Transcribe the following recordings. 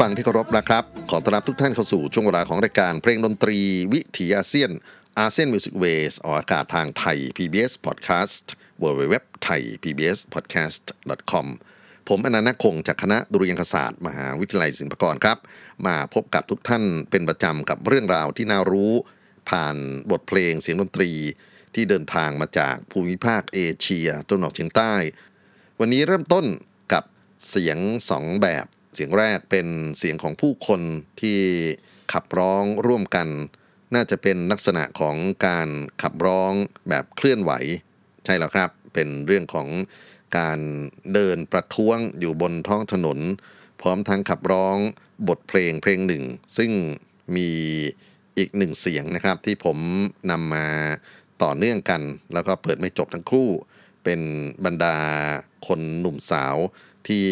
ฟังที่เคารพนะครับ ขอต้อนรับทุกท่านเข้าสู่ช่วงเวลาของรายการเพลงดนตรีวิถีอาเซียน ASEAN Music Ways ออกอากาศทางไทย PBS Podcast w w w t h a i PBS Podcast com ผมอนันต์คงจากคณะดุริยางคศาสตร์มหาวิทยาลัยศิลปากรครับ มาพบกับทุกท่านเป็นประจำกับเรื่องราวที่น่ารู้ ผ่านบทเพลงเสียงดนตรี ที่เดินทางมาจากภูมิภาคเอเชียตะวันออกเฉียงใต้ วันนี้เริ่มต้นกับเสียงสองแบบ เสียงแรกเป็นเสียงของผู้คนที่ขับร้องร่วมกัน น่าจะเป็นลักษณะของการขับร้องแบบเคลื่อนไหว ใช่แล้วครับ เป็นเรื่องของการเดินประท้วงอยู่บนท้องถนน พร้อมทั้งขับร้องบทเพลงเพลงหนึ่ง ซึ่งมีอีกหนึ่งเสียงนะครับ ที่ผมนำมาต่อเนื่องกัน แล้วก็เปิดไม่จบทั้งคู่ เป็นบรรดาคนหนุ่มสาวที่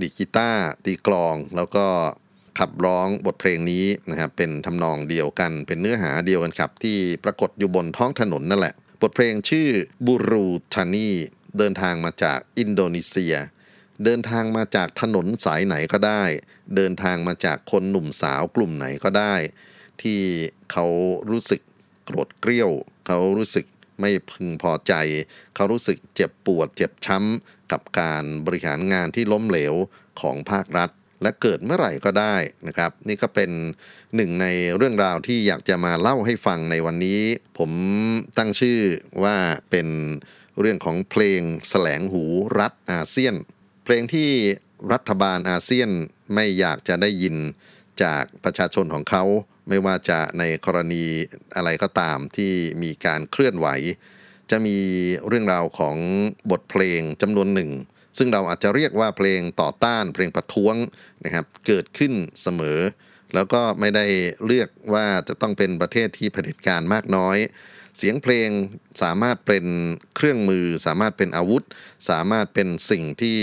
ดีกีตาร์ตีกลอง แล้วก็ขับร้องบทเพลงนี้นะครับเป็นทำนองเดียวกัน เป็นเนื้อหาเดียวกันครับ ที่ปรากฏอยู่บนท้องถนนนั่นแหละ บทเพลงชื่อบูรูทานีเดินทางมาจากอินโดนีเซีย เดินทางมาจากถนนสายไหนก็ได้ เดินทางมาจากคนหนุ่มสาวกลุ่มไหนก็ได้ ที่เขารู้สึกโกรธเกรี้ยว เขารู้สึกไม่พึงพอใจ เขารู้สึกเจ็บปวดเจ็บช้ำ กับการบริหารงานที่ล้มเหลวของภาครัฐ และเกิดเมื่อไหร่ก็ได้นะครับ นี่ก็เป็นหนึ่งในเรื่องราวที่อยากจะมาเล่าให้ฟังในวันนี้ ผมตั้งชื่อว่าเป็นเรื่องของเพลงแสลงหูรัฐอาเซียน เพลงที่รัฐบาลอาเซียนไม่อยากจะได้ยินจากประชาชนของเขา ไม่ว่าจะในกรณีอะไรก็ตามที่มีการเคลื่อนไหว จะมีเรื่องราวของบทเพลงจำนวนหนึ่ง ซึ่งเราอาจจะเรียกว่าเพลงต่อต้านเพลงประท้วงนะครับเกิดขึ้นเสมอ แล้วก็ไม่ได้เลือกว่าจะต้องเป็นประเทศที่เผด็จการมากน้อย เสียงเพลงสามารถเป็นเครื่องมือ สามารถเป็นอาวุธ สามารถเป็นสิ่งที่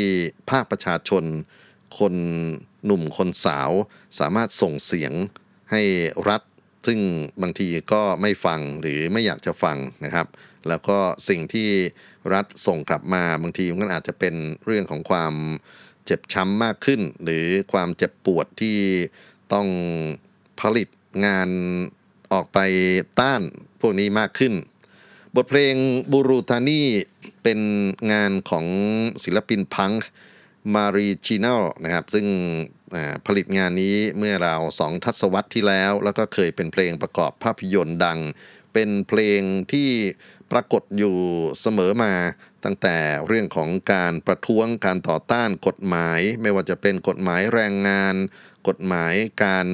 ภาคประชาชน คนหนุ่มคนสาว สามารถส่งเสียงให้รัฐ ซึ่งบางทีก็ไม่ฟังหรือไม่อยากจะฟังนะครับ แล้วก็สิ่งที่รัฐส่งกลับมาบางทีมันอาจจะเป็นเรื่องของความเจ็บช้ำมากขึ้น หรือความเจ็บปวดที่ต้องผลิตงานออกไปต้านพวกนี้มากขึ้น บทเพลง Buruh Tani เป็นงานของศิลปิน punk Marjinal นะครับ ซึ่งผลิตงานนี้เมื่อราวสองทศวรรษที่แล้ว แล้วก็เคยเป็นเพลงประกอบภาพยนตร์ดัง เป็นเพลงที่ ปรากฏอยู่เสมอมาตั้งแต่เรื่องของการประท้วงการต่อต้านกฎหมาย ไม่ว่าจะเป็นกฎหมายแรงงาน กฎหมายการ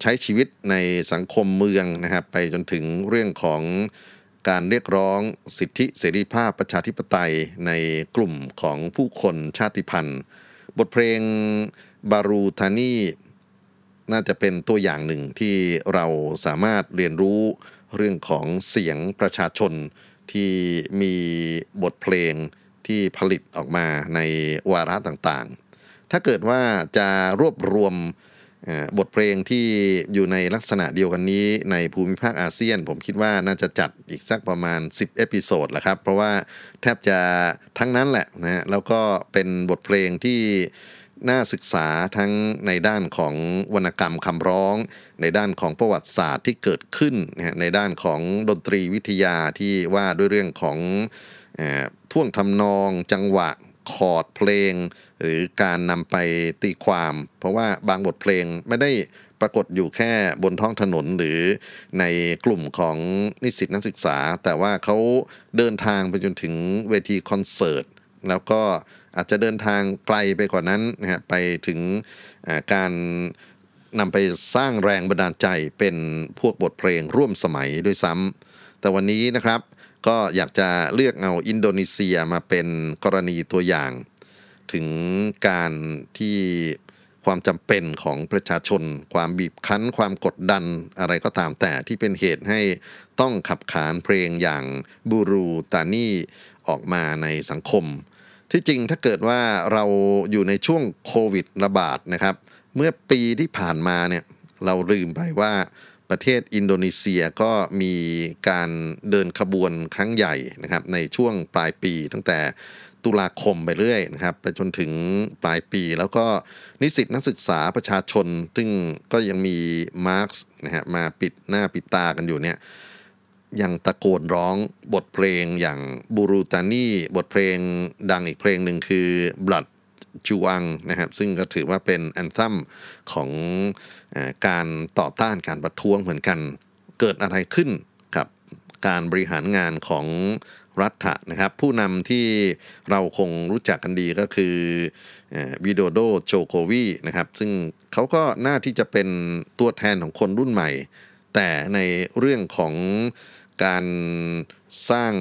ใช้ชีวิตในสังคมเมืองนะครับไปจนถึงเรื่องของการเรียกร้องสิทธิเสรีภาพประชาธิปไตยในกลุ่มของผู้คนชาติพันธุ์ บทเพลงบารูทานีน่าจะเป็นตัวอย่างหนึ่งที่เราสามารถเรียนรู้ เรื่องของเสียงประชาชนที่มีบทเพลงที่ผลิตออกมาในวาระต่างๆ ถ้าเกิดว่าจะรวบรวมบทเพลงที่อยู่ในลักษณะเดียวกันนี้ในภูมิภาคอาเซียน ผมคิดว่าน่าจะจัดอีกสักประมาณ 10 episode แหละครับ เพราะว่าแทบจะทั้งนั้นแหละนะแล้วก็เป็นบทเพลงที่น่าศึกษาทั้งในด้านของวรรณกรรมคำร้อง ในด้านของประวัติศาสตร์ที่เกิดขึ้นนะในด้านของดนตรีวิทยาที่ว่าด้วยเรื่องของท่วงทำนองจังหวะคอร์ดเพลง หรือการนำไปตีความ เพราะว่าบางบทเพลงไม่ได้ปรากฏอยู่แค่บนท้องถนนหรือในกลุ่มของนิสิตนักศึกษา แต่ว่าเขาเดินทางไปจนถึงเวทีคอนเสิร์ต แล้วก็อาจจะเดินทางไกลไปกว่านั้นนะฮะไปถึงการ นำไปสร้างแรงบันดาลใจเป็นพวกบทเพลงร่วมสมัยด้วยซ้ำแต่วันนี้นะครับก็อยากจะเลือกเอาอินโดนีเซียมาเป็นกรณีตัวอย่าง ถึงการที่ความจำเป็นของประชาชน ความบีบคั้น ความกดดันอะไรก็ตามแต่ที่เป็นเหตุให้ต้องขับขานเพลงอย่างบูรูตานี่ออกมาในสังคม ที่จริงถ้าเกิดว่าเราอยู่ในช่วงโควิดระบาดนะครับ เมื่อปีที่ผ่านมาเนี่ยเราลืมไปว่าประเทศอินโดนีเซียก็มีการเดินขบวนครั้งใหญ่นะครับในช่วงปลายปีตั้งแต่ตุลาคมไปเรื่อยนะครับไปจนถึงปลายปี แล้วก็นิสิตนักศึกษาประชาชน ซึ่งก็ยังมีมาร์กนะฮะมาปิดหน้าปิดตากันอยู่เนี่ยยังตะโกนร้องบทเพลงอย่างบูรูตานี่บทเพลงดังอีกเพลงหนึ่งคือ Blood จูวังนะครับซึ่งก็ถือว่าเป็นแอนซัมของอการต่อต้านการประท้วงเหมือนกัน เกิดอะไรขึ้นกับการบริหารงานของรัฐะนะครับ ผู้นำที่เราคงรู้จักกันดีก็คือวิโดโดโจโควีนะครับ ซึ่งเขาก็น่าที่จะเป็นตัวแทนของคนรุ่นใหม่ แต่ในเรื่องของการสร้าง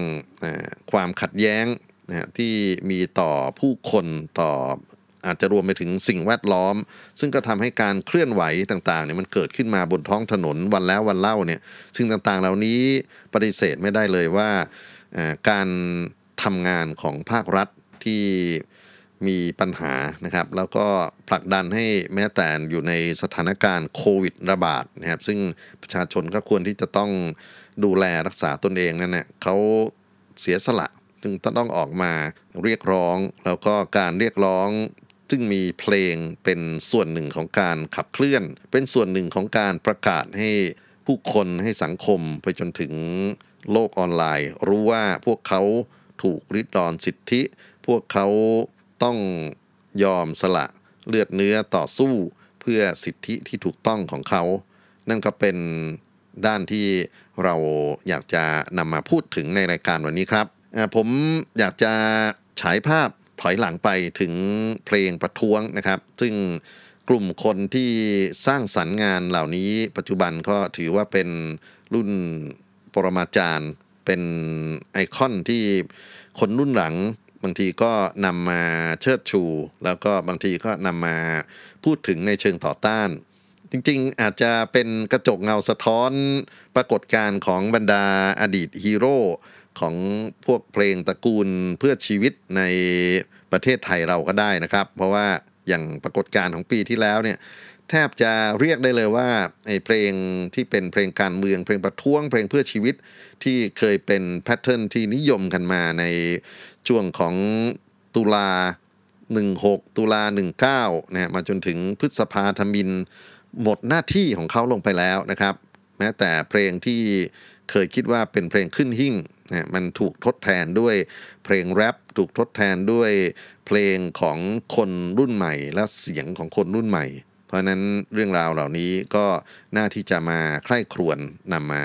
ความขัดแย้ง นะที่มีต่อผู้คนต่ออาจจะรวมไปถึงสิ่งแวดล้อม ซึ่งก็ทำให้การเคลื่อนไหวต่างๆเนี่ยมันเกิดขึ้นมาบนท้องถนนวันแล้ววันเล่าเนี่ยซึ่งต่างๆเหล่านี้ปฏิเสธไม่ได้เลยว่าการทำงานของภาครัฐที่มีปัญหานะครับ แล้วก็ผลักดันให้แม้แต่อยู่ในสถานการณ์โควิดระบาดนะครับ ซึ่งประชาชนก็ควรที่จะต้องดูแลรักษาตนเองนั่นแหละเขาเสียสละ จึงต้องออกมาเรียกร้อง แล้วก็การเรียกร้องซึ่งมีเพลงเป็นส่วนหนึ่งของการขับเคลื่อน เป็นส่วนหนึ่งของการประกาศให้ผู้คนให้สังคมไปจนถึงโลกออนไลน์ รู้ว่าพวกเขาถูกริดรอนสิทธิ พวกเขาต้องยอมสละเลือดเนื้อต่อสู้เพื่อสิทธิที่ถูกต้องของเขา นั่นก็เป็นด้านที่เราอยากจะนำมาพูดถึงในรายการวันนี้ครับ ผมอยากจะฉายภาพถอยหลังไปถึงเพลงประท้วงนะครับ ซึ่งกลุ่มคนที่สร้างสรรค์งานเหล่านี้ปัจจุบันก็ถือว่าเป็นรุ่นปรมาจารย์ เป็นไอคอนที่คนรุ่นหลัง บางทีก็นำมาเชิดชู แล้วก็บางทีก็นำมาพูดถึงในเชิงต่อต้าน จริงๆ อาจจะเป็นกระจกเงาสะท้อนปรากฏการณ์ของบรรดาอดีตฮีโร่ ของพวกเพลงตระกูลเพื่อชีวิตในประเทศไทยเราก็ได้นะครับ เพราะว่าอย่างปรากฏการณ์ของปีที่แล้วเนี่ยแทบจะเรียกได้เลยว่าไอ้เพลงที่เป็นเพลงการเมืองเพลงประท้วง เพลงเพื่อชีวิตที่เคยเป็น pattern ที่นิยมกันมาในช่วงของตุลา 16 ตุลา 19นะมาจนถึงพฤษภาธมิน หมดหน้าที่ของเขาลงไปแล้วนะครับ แม้แต่เพลงที่เคยคิดว่าเป็นเพลงขึ้นหิ่ง นะมันถูกทดแทนด้วยเพลงแรปถูกทดแทนด้วยเพลงของคนรุ่นใหม่ และเสียงของคนรุ่นใหม่ เพราะนั้นเรื่องราวเหล่านี้ก็น่าที่จะมาใคร่ครวญนำมา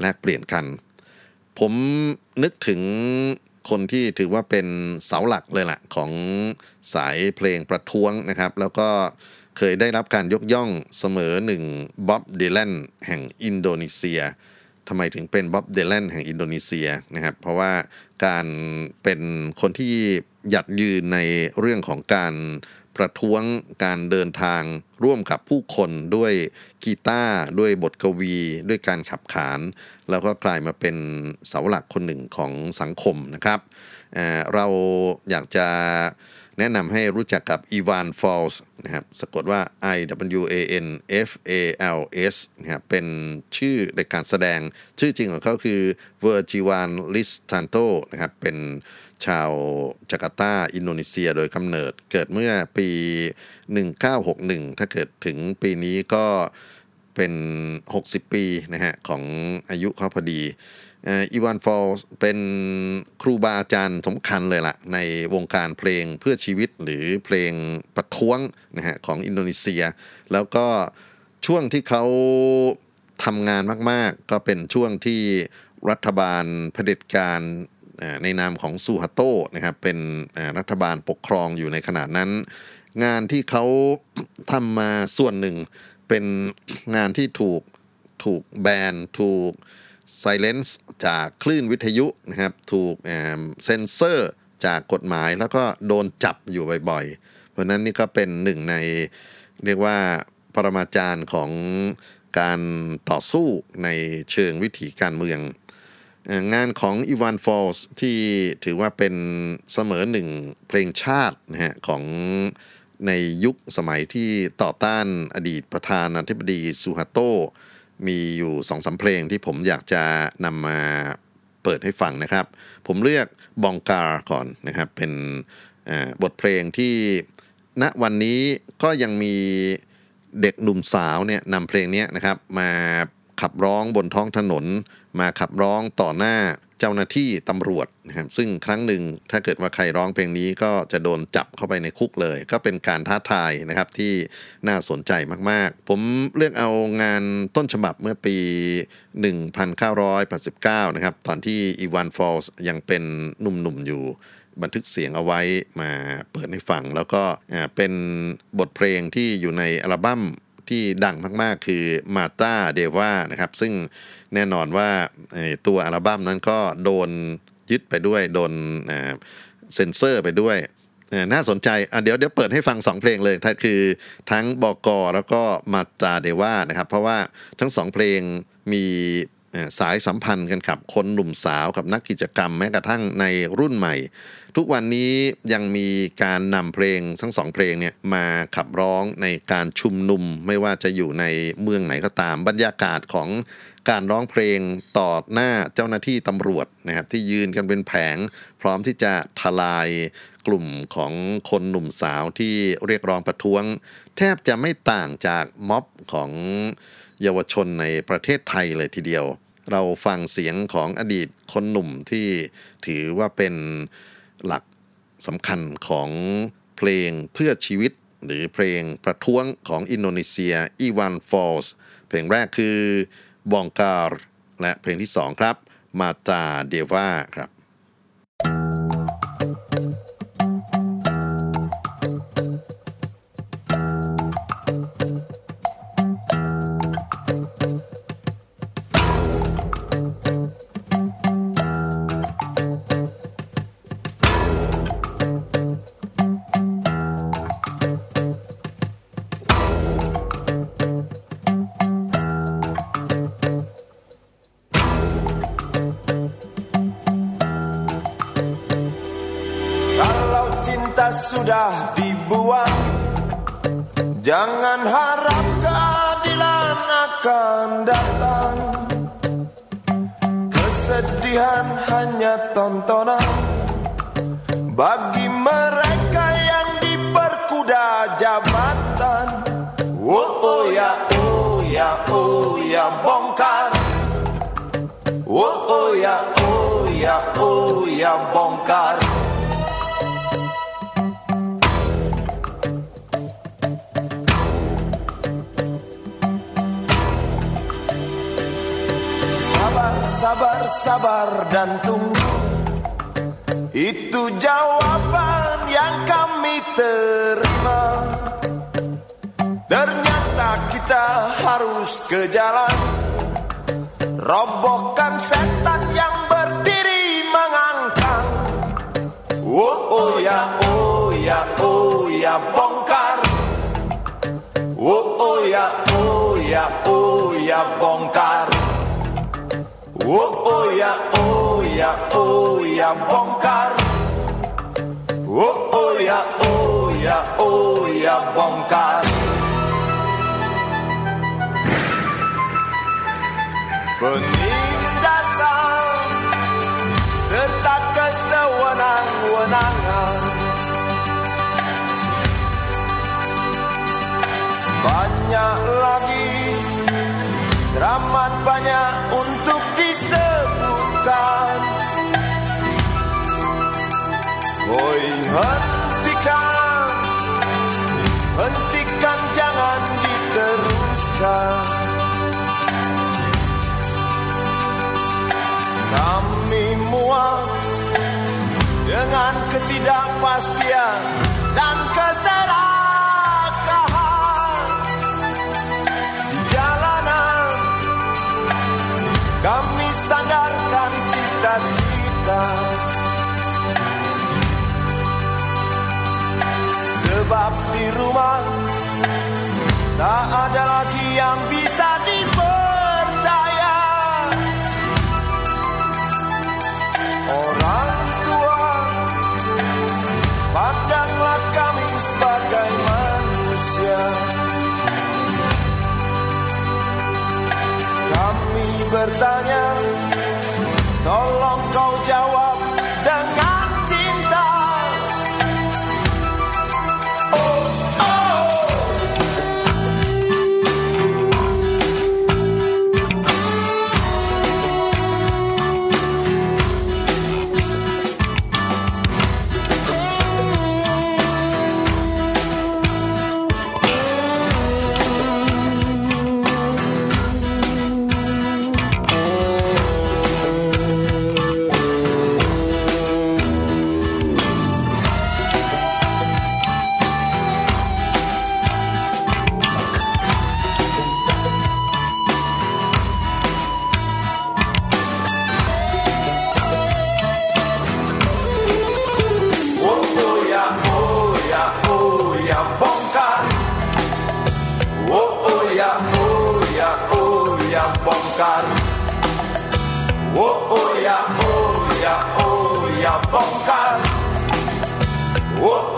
แลกเปลี่ยนกัน ผมนึกถึงคนที่ถือว่าเป็นเสาหลักเลยล่ะ ของสายเพลงประท้วงนะครับ แล้วก็เคยได้รับการยกย่องเสมอหนึ่งบ๊อบดีแลนแห่งอินโดนีเซีย ทำไมถึงเป็นบ๊อบเดลนแห่งอินโดนีเซียนะครับ เพราะว่าการเป็นคนที่หยัดยืนในเรื่องของการประท้วงการเดินทางร่วมกับผู้คนด้วยกีตาร์ด้วยบทกวี ด้วยการขับขาน แล้วก็กลายมาเป็นเสาหลักคนหนึ่งของสังคมนะครับเราอยากจะแนะนำให้รู้จักกับ Iwan Fals นะครับสะกดว่า I W A N F A L S นะครับเป็นชื่อในการแสดงชื่อจริงของเขาคือ Virgiawan Listanto นะครับเป็นชาวจาการ์ตา อินโดนีเซียโดยกำเนิดเกิดเมื่อปี 1961 ถ้าเกิดถึงปีนี้ก็ เป็น 60 ปีนะฮะของอายุเขาพอดีอีวานฟอลส์เป็นครูบาอาจารย์สำคัญเลยละ่ะ ในวงการเพลงเพื่อชีวิตหรือเพลงประท้วงนะฮะของอินโดนีเซีย แล้วก็ช่วงที่เขาทำงานมาก ๆ ก็เป็นช่วงที่รัฐบาลเผด็จการในนามของซูฮัตโตนะครับเป็นรัฐบาลปกครองอยู่ในขณะนั้น งานที่เขาทำมาส่วนหนึ่ง เป็นงานที่ถูกถูกแบนถูก silence จากคลื่นวิทยุนะครับ ถูกเซนเซอร์จากกฎหมายแล้วก็โดนจับอยู่บ่อยๆ เพราะนั้นนี่ก็เป็นหนึ่งในเรียกว่าปรมาจารย์ของการต่อสู้ในเชิงวิถีการเมือง งานของอีวานฟอลส์ที่ถือว่าเป็นเสมอหนึ่งเพลงชาตินะฮะของ ในยุคสมัยที่ต่อต้านอดีตประธานาธิบดีซูฮาโต มีอยู่สองสาเพลงที่ผมอยากจะนำมาเปิดให้ฟังนะครับ ผมเลือกบองการก่อนนะครับเป็นบทเพลงที่ณวันนี้ก็ยังมีเด็กหนุ่มสาวเนี่ยนำเพลงนี้นะครับ มาขับร้องบนท้องถนน มาขับร้องต่อหน้า เจ้าหน้าที่ตำรวจนะครับซึ่งครั้งหนึ่งถ้าเกิดว่าใครร้องเพลงนี้ก็จะโดนจับเข้าไปในคุกเลย ก็เป็นการท้าทายนะครับที่น่าสนใจมากๆ ผมเลือกเอางานต้นฉบับเมื่อปี 1989 นะครับ ตอนที่อีวานฟอลส์ยังเป็นหนุ่มๆอยู่บันทึกเสียงเอาไว้มาเปิดให้ฟัง แล้วก็เป็นบทเพลงที่อยู่ในอัลบั้ม ที่ดังมากๆ คือมาตาเดว่านะครับ ซึ่งแน่นอนว่าตัวอัลบั้มนั้นก็โดนยึดไปด้วย โดนเซ็นเซอร์ไปด้วย น่าสนใจเดี๋ยวเดี๋ยวเปิดให้ฟัง 2 เพลงเลยถ้าคือทั้งบอกอแล้วก็มาจาเดว่านะครับ เพราะว่าทั้งสองเพลงมี สายสัมพันธ์กันกับคนหนุ่มสาวกับนักกิจกรรมแม้กระทั่งในรุ่นใหม่ ทุกวันนี้ยังมีการนำเพลงทั้งสองเพลงเนี่ยมาขับร้องในการชุมนุม ไม่ว่าจะอยู่ในเมืองไหนก็ตาม บรรยากาศของการร้องเพลงต่อหน้าเจ้าหน้าที่ตำรวจนะครับที่ยืนกันเป็นแผง พร้อมที่จะทลายกลุ่มของคนหนุ่มสาวที่เรียกร้องประท้วง แทบจะไม่ต่างจากม็อบของเยาวชนในประเทศไทยเลยทีเดียว เราฟังเสียงของอดีตคนหนุ่มที่ถือว่าเป็นหลักสำคัญของเพลงเพื่อชีวิต หรือเพลงประท้วงของอินโดนีเซียอีวานฟอลส์เพลงแรกคือบองการและเพลงที่สองครับมาตาเดวาครับ sudah dibuang. Jangan harap keadilan akan datang. Kesedihan hanya tontonan. Bagi mereka Sabar, sabar, dan tunggu. Itu jawaban yang kami terima. Ternyata kita harus ke jalan. Robohkan setan yang berdiri mengangkang. Oh, oh ya, oh ya, oh ya bongkar. Oh, oh ya, oh ya, oh ya bongkar Oh, oh ya, oh ya, oh ya bongkar. Oh, oh ya, oh ya, oh ya bongkar. Penindasan serta kesewenang-wenangan Banyak lagi Teramat banyak untuk disebutkan. Woi hentikan. Hentikan jangan diteruskan. Kami muak Dengan ketidakpastian Dan Tak ada lagi yang bisa dipercaya. Orang tua Pandanglah kami sebagai manusia. Kami bertanya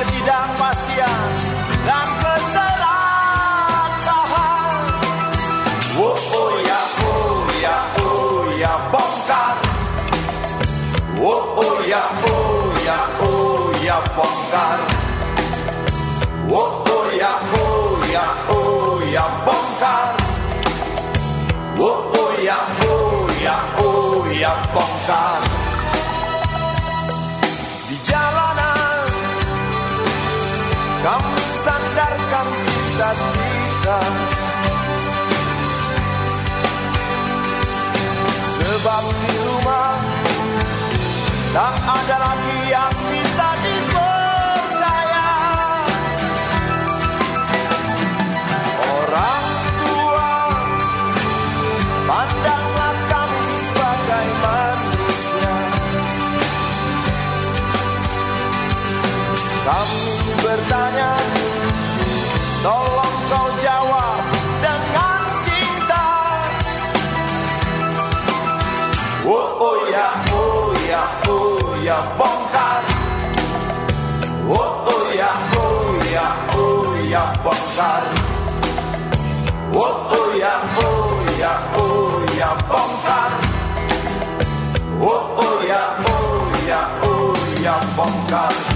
ketidakpastian dan keserakahan. Oh, oh ya, oh ya, oh ya bongkar. Oh, oh ya, oh ya, oh ya bongkar. Oh, oh ya, oh ya, oh ya bongkar. Oh, oh ya, oh ya, oh ya bongkar. Tak ada lagi yang bisa dipercaya. Orang tua Pandanglah kami sebagai manusia. Kami Oh, oh, yeah, oh, yeah, oh, yeah, bonga.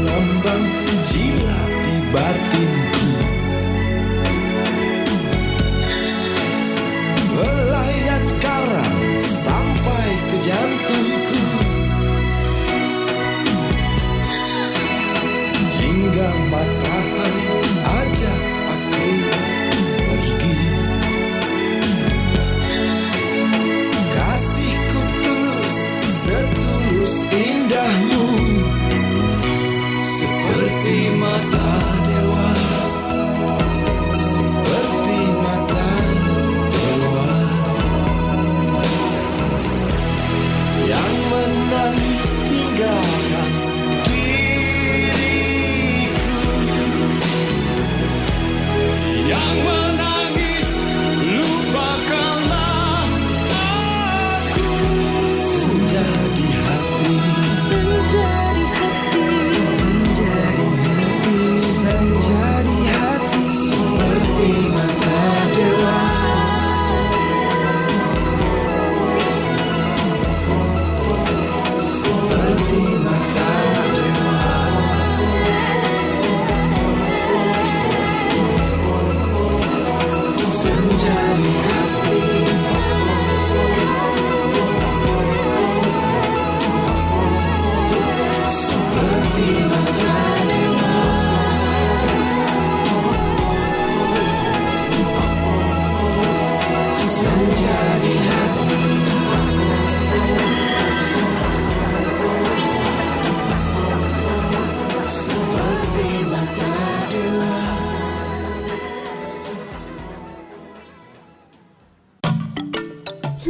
mengambang di batin.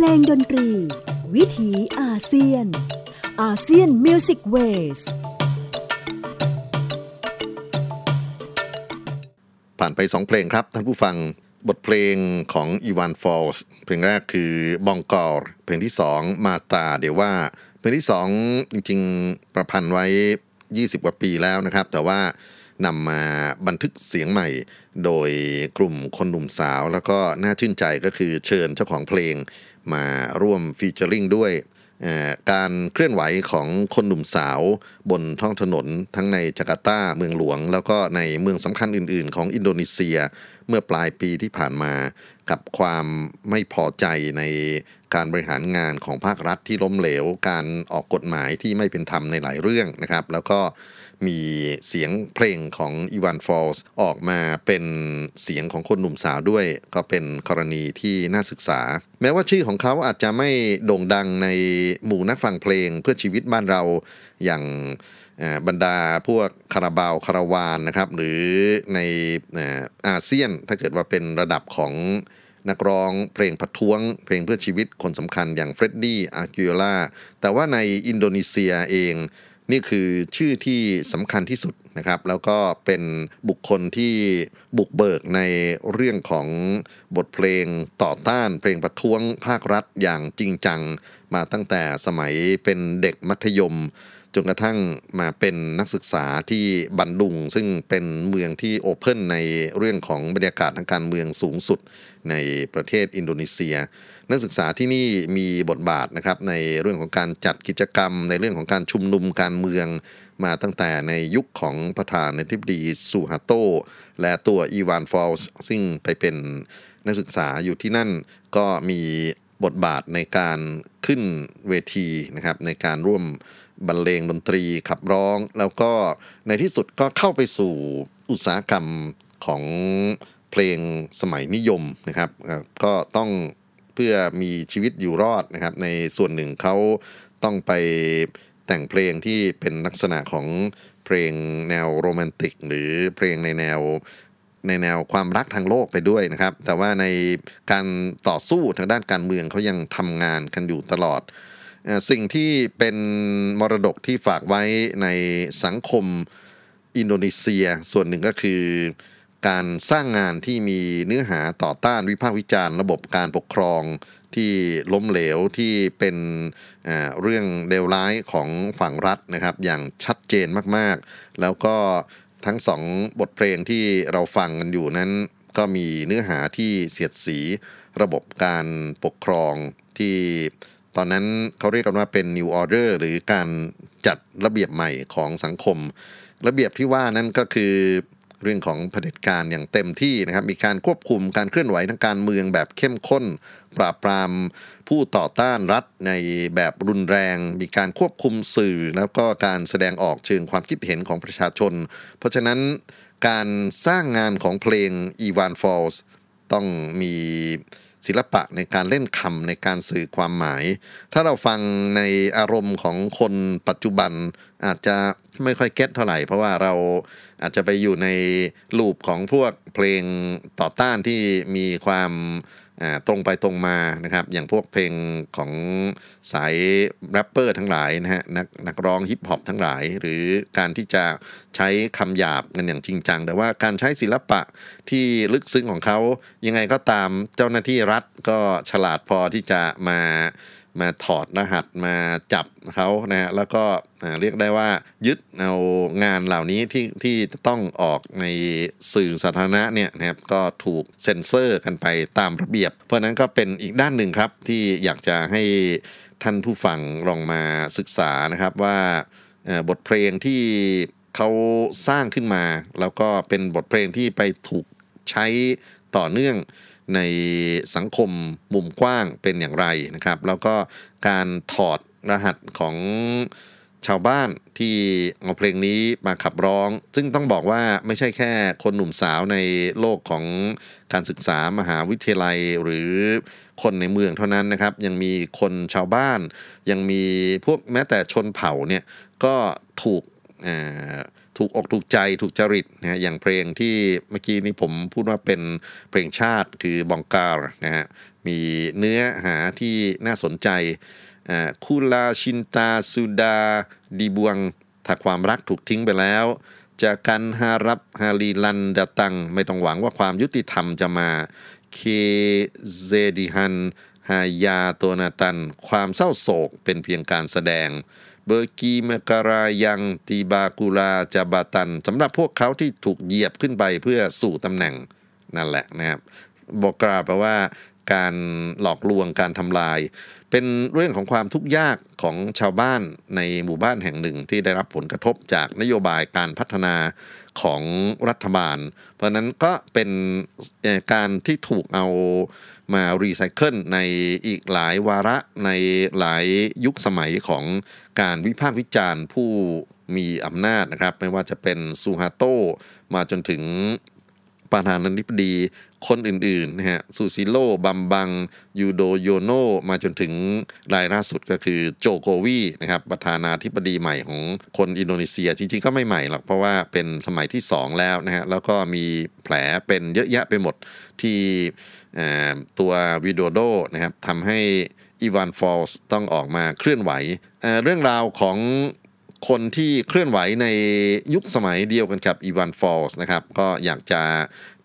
ลงดนตรี วิถีอาเซียน ASEAN Music Waysผ่านไป2เพลงครับท่านผู้ฟังบทเพลงของ Iwan Fals เพลงแรกคือ Bongkar เพลงที่2 Mata Dewa เพลงที่2จริงๆประพันธ์ไว้ 20 กว่าปีแล้วนะครับ แต่ว่านำมาบันทึกเสียงใหม่ โดยกลุ่มคนหนุ่มสาว แล้วก็น่าชื่นใจก็คือเชิญเจ้าของเพลง มาร่วมฟีเจอริงด้วยการเคลื่อนไหวของคนหนุ่มสาวบนท้องถนนทั้งในจาการ์ตาเมืองหลวง แล้วก็ในเมืองสำคัญอื่น ๆ ของอินโดนีเซีย เมื่อปลายปีที่ผ่านมา กับความไม่พอใจในการบริหารงานของภาครัฐที่ล้มเหลว การออกกฎหมายที่ไม่เป็นธรรมในหลายเรื่องนะครับ แล้วก็ มีเสียงเพลงของ Iwan Fals ออกมาเป็นเสียงของคนหนุ่มสาวด้วย ก็เป็นกรณีที่น่าศึกษา แม้ว่าชื่อของเขาอาจจะไม่โด่งดังในหมู่นักฟังเพลงเพื่อชีวิตบ้านเราอย่างบรรดาพวกคาราบาวคาราวานนะครับ หรือในอาเซียนถ้าเกิดว่าเป็นระดับของนักร้องเพลงประท้วง เพลงเพื่อชีวิตคนสำคัญอย่าง Freddie Aguilarแต่ว่าในอินโดนีเซียเอง นี่คือชื่อที่สำคัญที่สุดนะครับ แล้วก็เป็นบุคคลที่บุกเบิกในเรื่องของบทเพลงต่อต้าน เพลงประท้วงภาครัฐอย่างจริงจัง มาตั้งแต่สมัยเป็นเด็กมัธยมจนกระทั่งมาเป็นนักศึกษาที่บันดุง ซึ่งเป็นเมืองที่โอเพ่นในเรื่องของบรรยากาศทางการเมืองสูงสุดในประเทศอินโดนีเซีย นักศึกษาที่นี่มีบทบาทนะครับในเรื่องของการจัดกิจกรรม ในเรื่องของการชุมนุมการเมืองมาตั้งแต่ในยุคของประธานาธิบดีซูฮาโต และตัวอีวานฟอลส์ซึ่งไปเป็นนักศึกษาอยู่ที่นั่นก็มีบทบาทในการขึ้นเวทีนะครับในการร่วมบรรเลงดนตรีขับร้อง แล้วก็ในที่สุดก็เข้าไปสู่อุตสาหกรรมของเพลงสมัยนิยมนะครับ ก็ต้อง พื่อมีชีวิตอยู่รอดนะครับ ในส่วนหนึ่งเขาต้องไปแต่งเพลงที่เป็นลักษณะของเพลงแนวโรแมนติก หรือเพลงในแนวในแนวความรักทางโลกไปด้วยนะครับ แต่ว่าในการต่อสู้ทางด้านการเมืองเขายังทำงานกันอยู่ตลอด สิ่งที่เป็นมรดกที่ฝากไว้ในสังคมอินโดนีเซีย ส่วนหนึ่งก็คือ การสร้างงานที่มีเนื้อหาต่อต้านวิพากษ์วิจารณ์ระบบการปกครองที่ล้มเหลวที่เป็นเรื่องเลวร้ายของฝั่งรัฐนะครับ อย่างชัดเจนมากๆ แล้วก็ทั้งสองบทเพลงที่เราฟังกันอยู่นั้น ก็มีเนื้อหาที่เสียดสีระบบการปกครองที่ตอนนั้นเขาเรียกกันว่าเป็น New Order หรือการจัดระเบียบใหม่ของสังคม ระเบียบที่ว่านั้นก็คือ เรื่องของเผด็จการอย่างเต็มที่นะครับ มีการควบคุมการเคลื่อนไหวทางการเมืองแบบเข้มข้น ปราบปรามผู้ต่อต้านรัฐในแบบรุนแรง มีการควบคุมสื่อ แล้วก็การแสดงออกเชิงความคิดเห็นของประชาชน เพราะฉะนั้นการสร้างงานของเพลง e v a n Falls ต้องมีศิลปะในการเล่นคำในการสื่อความหมาย ถ้าเราฟังในอารมณ์ของคนปัจจุบันอาจจะ ไม่ค่อย get เท่าไหร่ เพราะว่าเราอาจจะไปอยู่ใน loop ของพวกเพลงต่อต้านที่มีความตรงไปตรงมานะครับ อย่างพวกเพลงของสายแรปเปอร์ทั้งหลายนะฮะนักนักร้องฮิปฮอปทั้งหลาย หรือการที่จะใช้คำหยาบกันอย่างจริงจัง แต่ว่าการใช้ศิลปะที่ลึกซึ้งของเขายังไงก็ตามเจ้าหน้าที่รัฐก็ฉลาดพอที่จะมา มาถอดรหัสมาจับเขานะฮะแล้วก็เรียกได้ว่ายึดเอางานเหล่านี้ที่ที่ต้องออกในสื่อสาธารณะเนี่ยนะครับก็ถูกเซ็นเซอร์กันไปตามระเบียบ เพราะนั้นก็เป็นอีกด้านหนึ่งครับที่อยากจะให้ท่านผู้ฟังลองมาศึกษานะครับว่าบทเพลงที่เขาสร้างขึ้นมา แล้วก็เป็นบทเพลงที่ไปถูกใช้ต่อเนื่อง ในสังคมมุมกว้างเป็นอย่างไรนะครับ แล้วก็การถอดรหัสของชาวบ้านที่เอาเพลงนี้มาขับร้อง ซึ่งต้องบอกว่าไม่ใช่แค่คนหนุ่มสาวในโลกของการศึกษามหาวิทยาลัยหรือคนในเมืองเท่านั้นนะครับ ยังมีคนชาวบ้าน ยังมีพวกแม้แต่ชนเผ่าเนี่ยก็ถูกอ่า ถูกอกถูกใจถูกจริตนะอย่างเพลงที่เมื่อกี้นี้ผมพูดว่าเป็นเพลงชาติคือบองการนะฮะมีเนื้อหาที่น่าสนใจอ่าคุลาชินตาสุดาดีบวง ถ้าความรักถูกทิ้งไปแล้ว จะกันฮารับฮาลีลันดาตัง ไม่ต้องหวังว่าความยุติธรรมจะมา เคเซดิฮันฮายาโตนาตัน ความเศร้าโศกเป็นเพียงการแสดง เบอร์กีเมการายังตีบากุลาจาบาตันสำหรับพวกเขาที่ถูกเหยียบขึ้นไปเพื่อสู่ตำแหน่งนั่นแหละนะครับบอกกราแปลว่าการหลอกลวงการทำลาย เป็นเรื่องของความทุกข์ยากของชาวบ้านในหมู่บ้านแห่งหนึ่งที่ได้รับผลกระทบจากนโยบายการพัฒนาของรัฐบาล เพราะนั้นก็เป็นการที่ถูกเอา มารีไซเคิลในอีกหลายวาระในหลายยุคสมัยของการวิพากษ์วิจารณ์ผู้มีอำนาจนะครับ ไม่ว่าจะเป็นซูฮาร์โตมาจนถึง ประธานาธิบดีคนอื่นๆนะฮะซูซิโลบัมบัง ยูโดโยโนมาจนถึงรายล่าสุดก็คือโจโกวีนะครับประธานาธิบดีใหม่ของคนอินโดนีเซียจริงๆก็ไม่ใหม่หรอกเพราะว่าเป็นสมัยที่ 2 แล้วนะฮะแล้วก็มีแผลเป็นเยอะแยะไปหมดที่ตัววิโดโดนะครับทำให้อีวานฟอลส์ต้องออกมาเคลื่อนไหวเเรื่องราวของ คนที่เคลื่อนไหวในยุคสมัยเดียวกันกับอีวานฟอลส์นะครับ ก็อยากจะ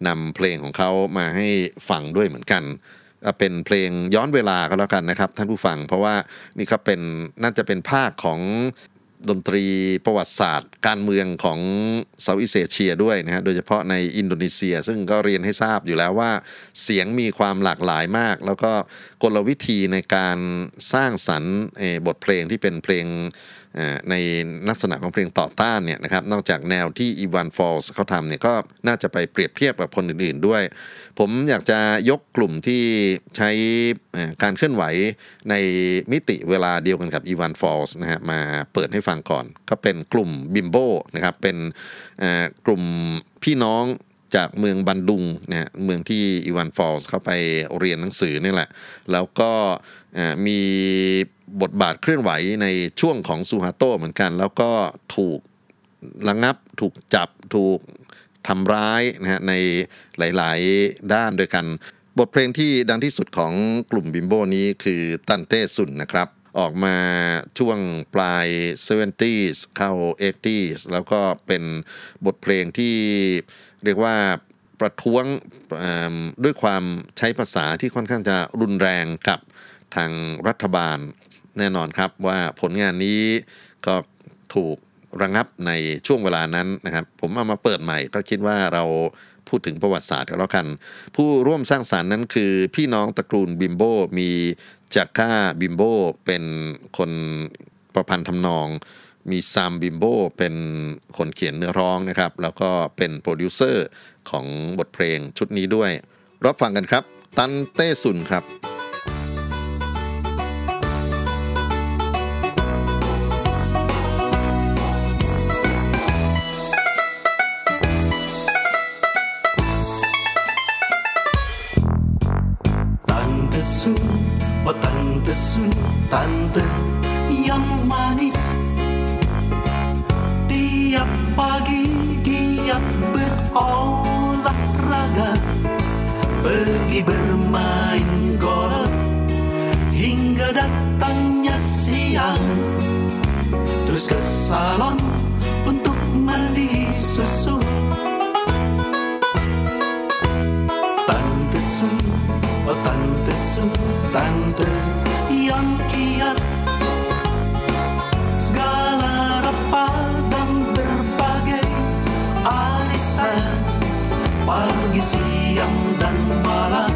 นำเพลงของเขามาให้ฟังด้วยเหมือนกันอะเป็นเพลงย้อนเวลาก็แล้วกันนะครับ ท่านผู้ฟัง เพราะว่านี่ครับเป็นน่าจะเป็นภาคของดนตรีประวัติศาสตร์ การเมืองของ Southeast Asia ด้วยนะฮะโดยเฉพาะในอินโดนีเซีย ซึ่งก็เรียนให้ทราบอยู่แล้วว่า เสียงมีความหลากหลายมาก แล้วก็กลวิธีในการสร้างสรรค์บทเพลงที่เป็นเพลง ในลักษณะของเพลงต่อต้านเนี่ยนะครับนอกจากแนวที่อีวานฟอลส์เขาทำเนี่ยก็น่าจะไปเปรียบเทียบกับคนอื่นๆด้วย ผมอยากจะยกกลุ่มที่ใช้การเคลื่อนไหวในมิติเวลาเดียวกันกับอีวานฟอลส์นะฮะมาเปิดให้ฟังก่อน ก็เป็นกลุ่มบิมโบนะครับเป็นกลุ่มพี่น้อง จากเมืองบันดุงนะฮะเมืองที่อีวานฟอลส์เข้าไปเรียนหนังสือนี่แหละ แล้วก็มีบทบาทเคลื่อนไหวในช่วงของซูฮาร์โตเหมือนกัน แล้วก็ถูกระงับ ถูกจับถูกทำร้ายนะฮะในหลาย ๆ ด้านด้วยกัน บทเพลงที่ดังที่สุดของกลุ่มบิมโบนี้คือตันเต้ซุนนะครับ ออกมาช่วงปลาย 70s เข้า 80s แล้วก็เป็นบทเพลงที่เรียกว่าประท้วงด้วยความใช้ภาษาที่ค่อนข้างจะรุนแรงกับทางรัฐบาลแน่นอนครับว่าผลงานนี้ก็ถูกระงับในช่วงเวลานั้นนะครับ ผมเอามาเปิดใหม่ก็คิดว่าเราพูดถึงประวัติศาสตร์ก็แล้วกัน ผู้ร่วมสร้างสรรค์นั้นคือพี่น้องตระกูลบิมโบมี จาก้าบิมโบเป็นคนประพันธ์ทำนอง มีซามบิมโบเป็นคนเขียนเนื้อร้องนะครับ แล้วก็เป็นโปรดิวเซอร์ของบทเพลงชุดนี้ด้วย รับฟังกันครับ Tante Sun ครับ Tante yang manis. Tiap pagi giat berolahraga Pergi bermain golf. Hingga datangnya siang Terus ke salon untuk mandi susu. Tante Sun, oh Tante Sun, Tante Pagi, siang, dan malam.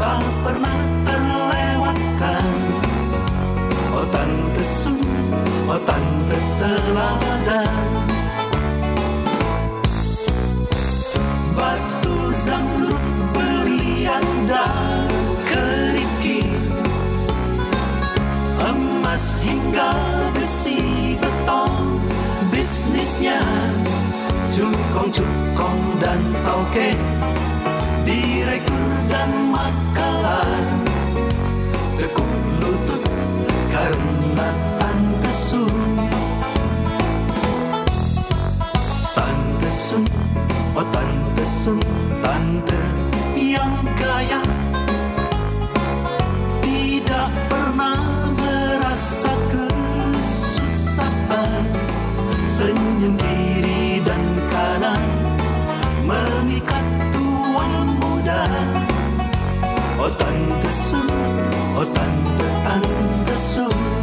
Tak pernah terlewatkan Oh Tante Sun, oh Tante teladan Batu zamrud berlian dan kerikil Emas hingga besi beton. Bisnisnya cukong cukong dan tauke direktur dan makalan. Tekuk lutut karena tantesun tantesun oh tantesun tante yang kaya. Tidak pernah merasa ke Oh tante Sun, oh tante tante Sun Tante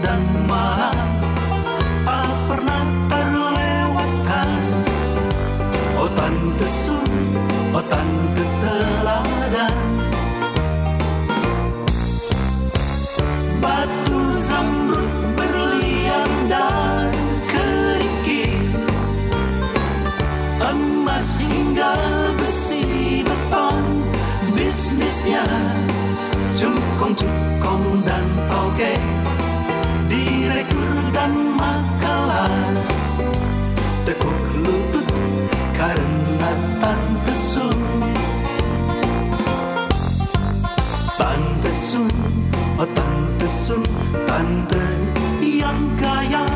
dan malam Tak pernah terlewatkan. Oh Tante Sun, oh Batu zamrud berlian dan kerikil. Emas hingga besi beton Bisnisnya cukong-cukong dan toge Direktur dan makalah. Tekuk lutut karena tante sun Tante Sun, oh Tante Sun, Tante yang kaya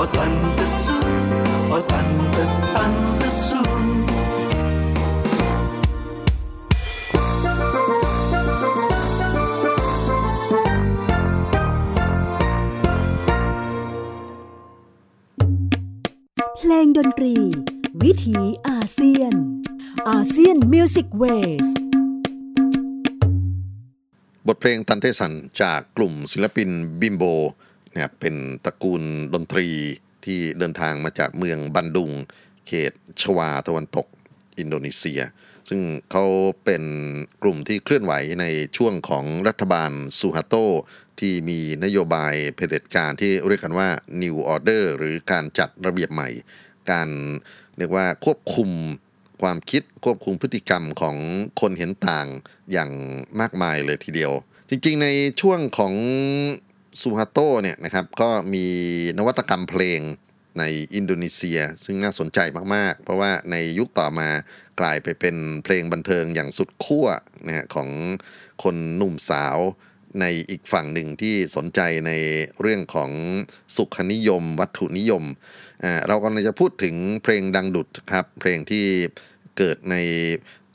Oh Tante Sun, oh Tante, Tante Sun เพลงดนตรี วิถีอาเซียน ASEAN Music Waysบทเพลง Tante Sunจากกลุ่มศิลปินบิมโบ นะครับเป็นตระกูลดนตรีที่เดินทางมาจากเมืองบันดุง เขตชวาตะวันตกอินโดนีเซีย ซึ่งเขาเป็นกลุ่มที่เคลื่อนไหวในช่วงของรัฐบาลซูฮาโตที่มีนโยบายเผด็จการที่เรียกกันว่า New Order หรือการจัดระเบียบใหม่ การเรียกว่าควบคุมความคิดควบคุมพฤติกรรมของคนเห็นต่างอย่างมากมายเลยทีเดียว จริงๆ ในช่วงของ ซูฮาโตเนี่ยนะครับก็มีนวัตกรรมเพลงในอินโดนีเซีย ซึ่งน่าสนใจมาก ๆ เพราะว่าในยุคต่อมากลายไปเป็นเพลงบันเทิงอย่างสุดขั้วนะฮะของคนหนุ่มสาวในอีกฝั่งหนึ่งที่สนใจในเรื่องของสุขนิยม วัตถุนิยม เรากำลังจะพูดถึงเพลงดังดุดครับ เพลงที่เกิดใน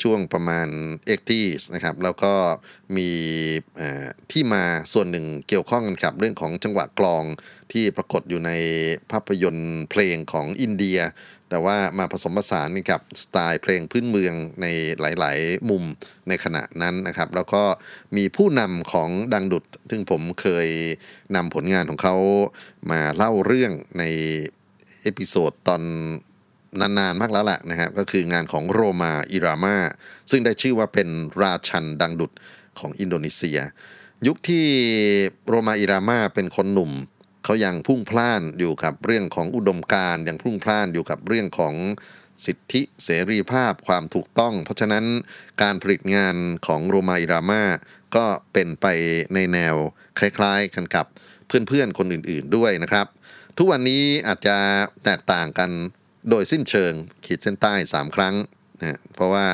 ช่วงประมาณเอ็กตีสนะครับแล้วก็มีที่มาส่วนหนึ่งเกี่ยวข้องกันกับ เรื่องของจังหวะกลองที่ปรากฏอยู่ในภาพยนตร์เพลงของอินเดีย แต่ว่ามาผสมผสานกับสไตล์เพลงพื้นเมืองในหลาย ๆ มุมในขณะนั้นนะครับ แล้วก็มีผู้นำของดังดุด ซึ่งผมเคยนำผลงานของเขามาเล่าเรื่องใน episode ตอน นานๆมากแล้วแหละนะครับก็คืองานของโรมาอิรามาซึ่งได้ชื่อว่าเป็นราชันดังดุดของอินโดนีเซีย ยุคที่โรมาอิรามาเป็นคนหนุ่มเขายังพุ่งพล่านอยู่กับเรื่องของอุดมการณ์ยังพุ่งพล่านอยู่กับเรื่องของสิทธิเสรีภาพความถูกต้อง เพราะฉะนั้นการผลิตงานของโรมาอิรามาก็เป็นไปในแนวคล้ายๆกันกับเพื่อนๆคนอื่นๆด้วยนะครับ ทุกวันนี้อาจจะแตกต่างกัน โดยสิ้นเชิงขีดเส้นใต้ 3 ครั้งนะเพราะว่า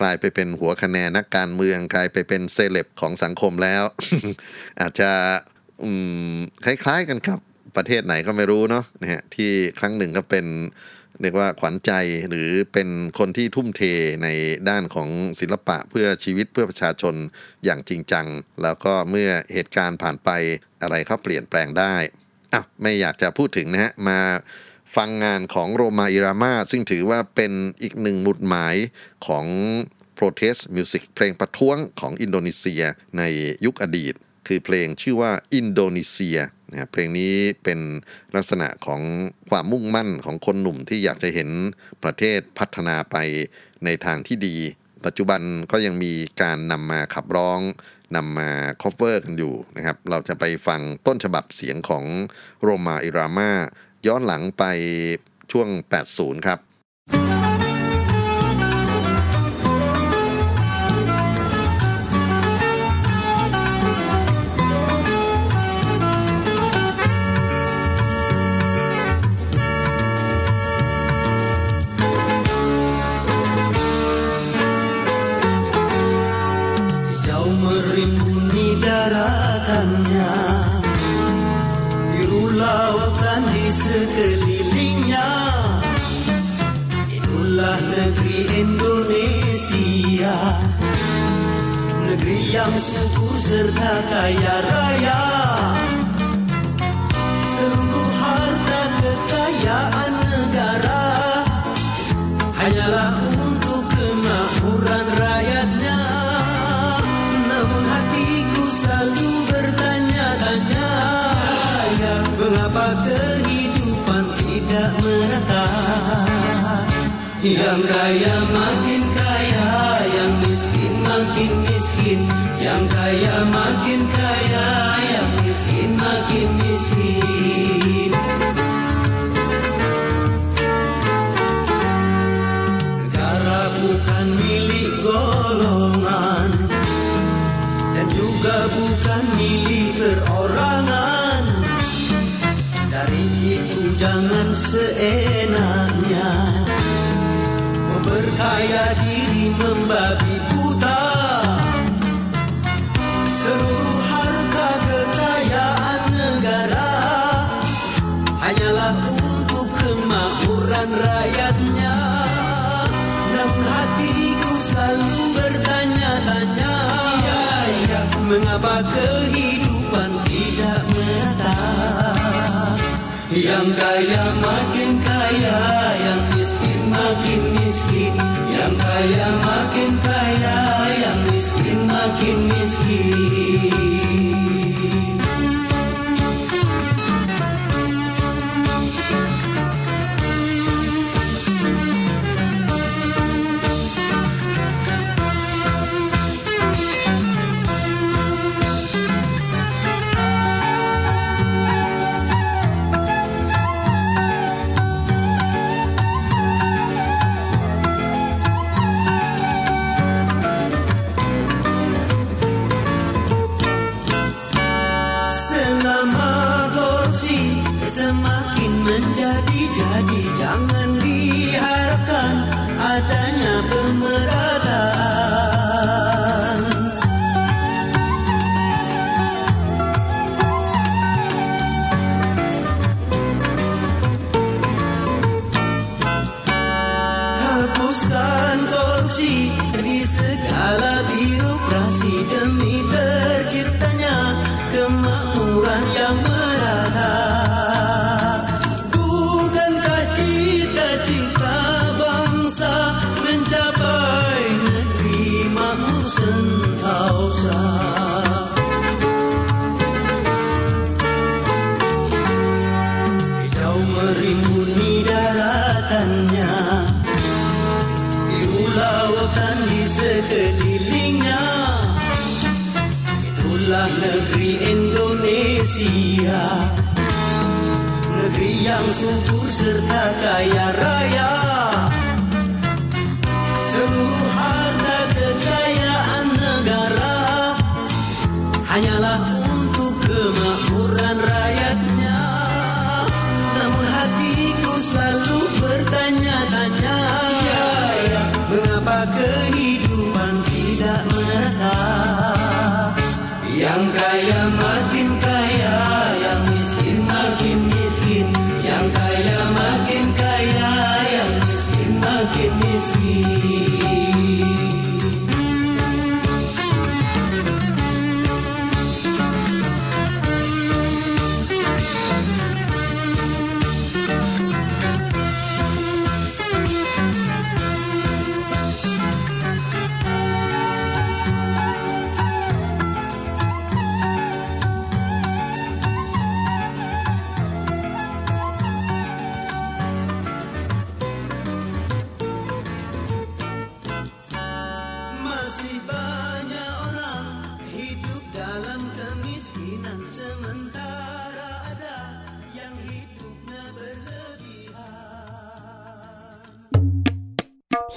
กลายไปเป็นหัวคะแนนนักการเมือง กลายไปเป็นเซเลบของสังคมแล้ว อาจจะคล้ายๆกันกับประเทศไหนก็ไม่รู้เนาะนะฮะที่ครั้งหนึ่งก็เป็นเรียกว่าขวัญใจหรือเป็นคนที่ทุ่มเทในด้านของศิลปะเพื่อชีวิตเพื่อประชาชนอย่างจริงจัง แล้วก็เมื่อเหตุการณ์ผ่านไปอะไรเขาเปลี่ยนแปลงได้อ้าวไม่อยากจะพูดถึงนะฮะมา ฟังงานของโรมาอิรามาซึ่งถือว่าเป็นอีกหนึ่งหมุดหมายของ protest music เพลงประท้วงของอินโดนีเซียในยุคอดีต คือเพลงชื่อว่าอินโดนีเซียนะครับเพลงนี้เป็นลักษณะของความมุ่งมั่นของคนหนุ่มที่อยากจะเห็นประเทศพัฒนาไปในทางที่ดี ปัจจุบันก็ยังมีการนำมาขับร้องนำมา cover กันอยู่นะครับ เราจะไปฟังต้นฉบับเสียงของโรมาอิรามา ย้อนหลังไปช่วง 80 ครับ Indonesia. Negeri yang subur serta kaya raya Yang kaya makin kaya, yang miskin makin miskin, yang kaya makin kaya, yang miskin makin miskin. Negara bukan milik golongan Dan juga bukan milik perorangan. Dari itu jangan seenaknya Memperkaya diri membabi buta Seluruh harta kekayaan negara hanyalah untuk kemakmuran rakyatnya. Namun hatiku selalu bertanya-tanya, ya, ya, mengapa kehidupan tidak merata? Yang kaya makin Jaya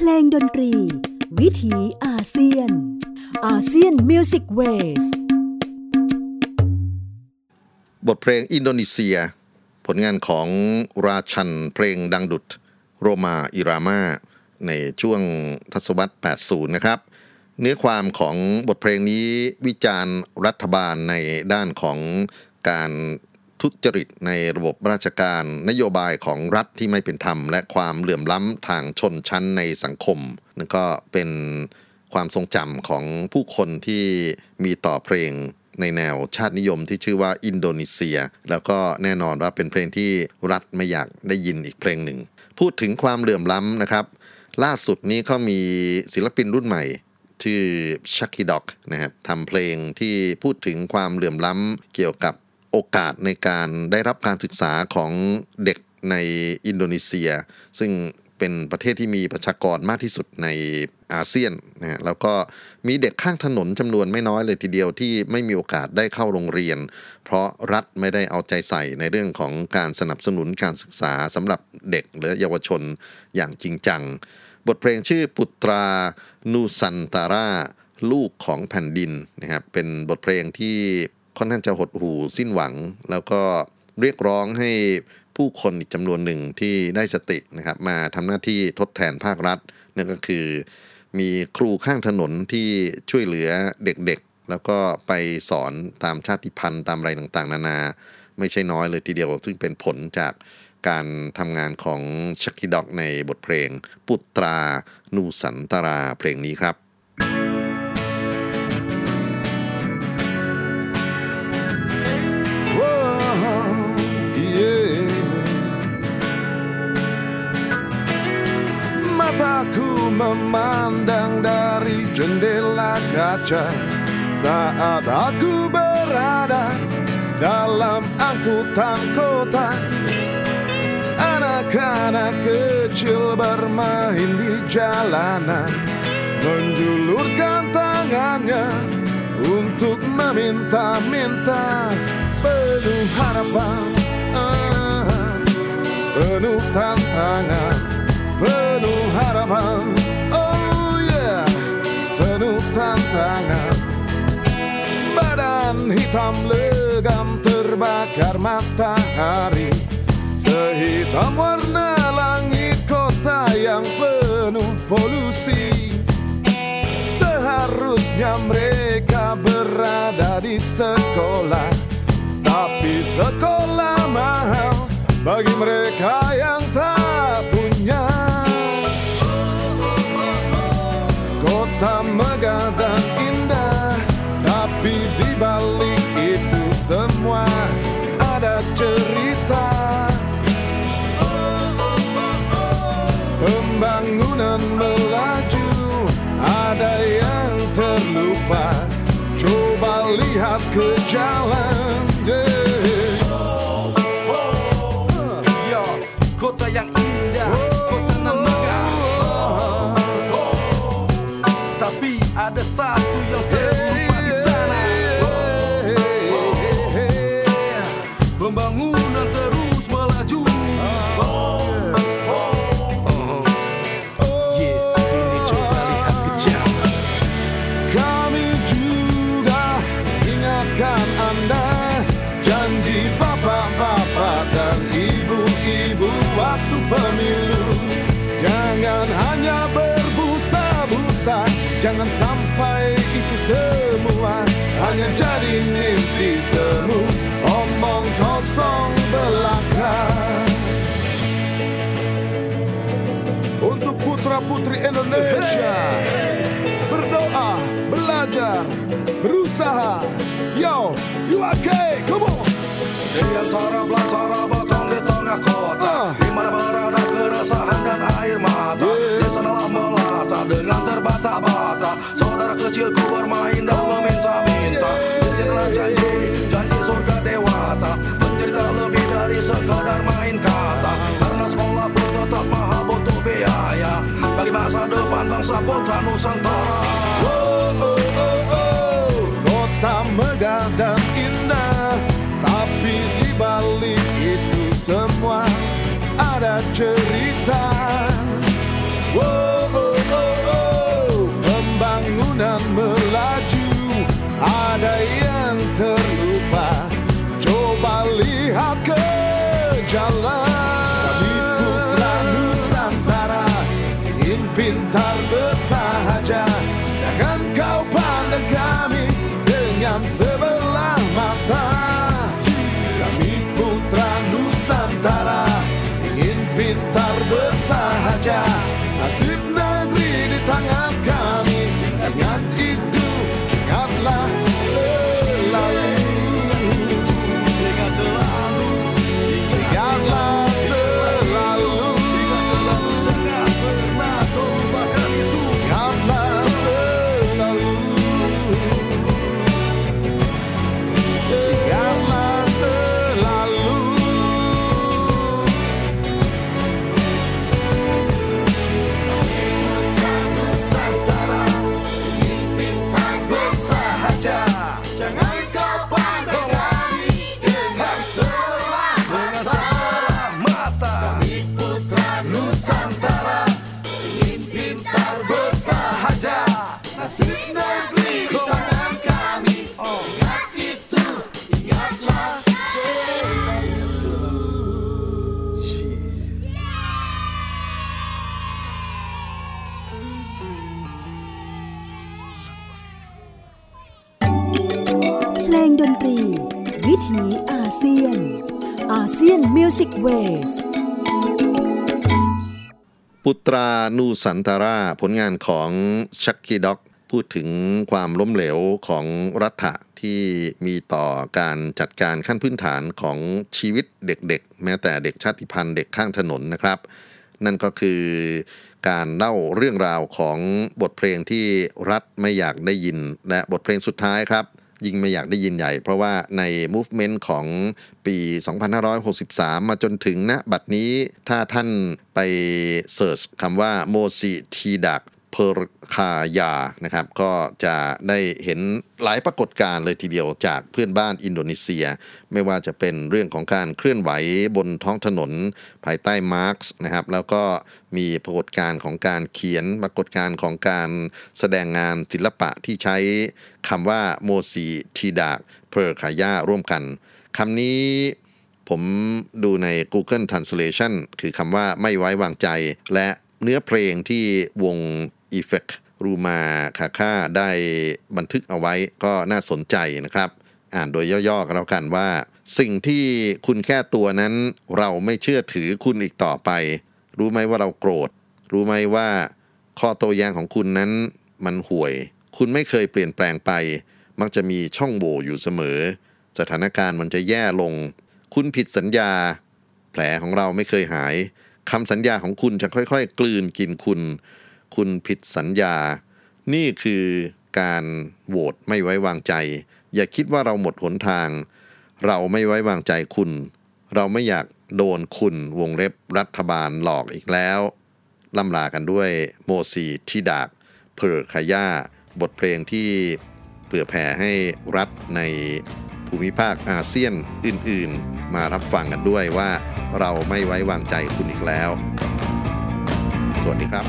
ลงดนตรี วิถีอาเซียน ASEAN Music Waysบทเพลงอินโดนีเซีย ผลงานของราชันเพลงดังดุดโรมาอิรามาในช่วงทศวรรษ 80 นะครับ เนื้อความของบทเพลงนี้วิจารณ์รัฐบาลในด้านของการ ทุจริตในระบบราชการนโยบายของรัฐที่ไม่เป็นธรรม และความเหลื่อมล้ำทางชนชั้นในสังคมนั่นก็เป็นความทรงจำของผู้คนที่มีต่อเพลงในแนวชาตินิยมที่ชื่อว่าอินโดนีเซีย แล้วก็แน่นอนว่าเป็นเพลงที่รัฐไม่อยากได้ยินอีกเพลงหนึ่ง พูดถึงความเหลื่อมล้ำนะครับ ล่าสุดนี้เขามีศิลปินรุ่นใหม่ ชื่อชักกี้ด็อกนะครับทำเพลงที่พูดถึงความเหลื่อมล้ำเกี่ยวกับ โอกาสในการได้รับการศึกษาของเด็กในอินโดนีเซีย ซึ่งเป็นประเทศที่มีประชากรมากที่สุดในอาเซียนนะแล้วก็มีเด็กข้างถนนจำนวนไม่น้อยเลยทีเดียวที่ไม่มีโอกาสได้เข้าโรงเรียน เพราะรัฐไม่ได้เอาใจใส่ในเรื่องของการสนับสนุนการศึกษาสำหรับเด็กหรือเยาวชนอย่างจริงจัง บทเพลงชื่อปุตรานูซันตาราลูกของแผ่นดินนะครับเป็นบทเพลงที่ ค่อนข้างจะหดหู่สิ้นหวัง แล้วก็เรียกร้องให้ผู้คนอีกจำนวนหนึ่งที่ได้สตินะครับมาทำหน้าที่ทดแทนภาครัฐนั่นก็คือ มีครูข้างถนนที่ช่วยเหลือเด็กๆ แล้วก็ไปสอนตามชาติพันธุ์ตามอะไรต่างๆ นานา ไม่ใช่น้อยเลยทีเดียว ซึ่งเป็นผลจากการทำงานของชักกีด็อกในบทเพลง ปุตรา นูสันตราเพลงนี้ครับ memandang dari jendela kaca saat aku berada dalam angkutan kota. Anak-anak kecil bermain di jalanan Menjulurkan tangannya untuk meminta-minta Penuh harapan ah, Penuh tantangan Penuh harapan tantangan Badan hitam legam terbakar matahari. Sehitam warna langit kota yang penuh polusi. Seharusnya mereka berada di sekolah. Tapi sekolah mahal bagi mereka yang tak I'm a magada. Semu Omong kosong belaka Untuk putra-putri Indonesia berdoa, belajar, berusaha. Yo, you okay? Come on. Di antara belantara Nusantara, oh, oh, oh, oh. Kota megah dan indah Tapi di balik itu semua Ada cerita oh, oh, oh, oh. Pembangunan melaju Ada yang terlupa Coba lihat ke jalan Kami putra Nusantara Ingin pintar Music Ways Putra Nusantara ผลงานของชักกี้ด็อกพูดถึงความล้มเหลวของรัฐที่มีต่อการจัดการขั้นพื้นฐานของชีวิตเด็กๆ แม้แต่เด็กชาติพันธุ์เด็กข้างถนนนะครับ นั่นก็คือการเล่าเรื่องราวของบทเพลงที่รัฐไม่อยากได้ยิน และบทเพลงสุดท้ายครับ ยิ่งไม่อยากได้ยินใหญ่ เพราะว่าใน movement ของปี 2563 มาจนถึงณบัดนี้ถ้าท่านไป search คำว่า Mosi Tidak Percaya นะครับก็จะได้เห็นหลายปรากฏการณ์เลยทีเดียวจากเพื่อนบ้านอินโดนีเซีย ไม่ว่าจะเป็นเรื่องของการเคลื่อนไหวบนท้องถนนภายใต้มาร์กส์นะครับแล้วก็มีปรากฏการณ์ของการเขียนปรากฏการณ์ของการแสดงงานศิลปะที่ใช้คำว่า Mosi Tidak Percaya ร่วมกันคำนี้ผมดูใน Google Translation คือคำว่าไม่ไว้วางใจและเนื้อเพลงที่วง Effect รูมาคาค่าได้บันทึกเอาไว้ก็น่าสนใจนะครับ อ่านโดยย่อๆกันแล้วกันว่า สิ่งที่คุณแก้ตัวนั้นเราไม่เชื่อถือคุณอีกต่อไป รู้ไหมว่าเราโกรธ รู้ไหมว่า ข้อโต้แย้งของคุณนั้นมันห่วย คุณไม่เคยเปลี่ยนแปลงไป มักจะมีช่องโหว่อยู่เสมอ สถานการณ์มันจะแย่ลง คุณผิดสัญญา แผลของเราไม่เคยหายคำสัญญาของคุณจะค่อยๆ กลืนกินคุณ คุณผิดสัญญา นี่คือการโหวตไม่ไว้วางใจ อย่าคิดว่าเราหมดหนทาง เราไม่ไว้วางใจคุณ เราไม่อยากโดนคุณวงเล็บรัฐบาลหลอกอีกแล้วล่ำลากันด้วยโมซีที่ดากเพอร์คายาบทเพลงที่เผื่อแผ่ให้รัฐในภูมิภาคอาเซียนอื่นๆ มารับฟังกันด้วยว่าเราไม่ไว้วางใจคุณอีกแล้ว สวัสดีครับ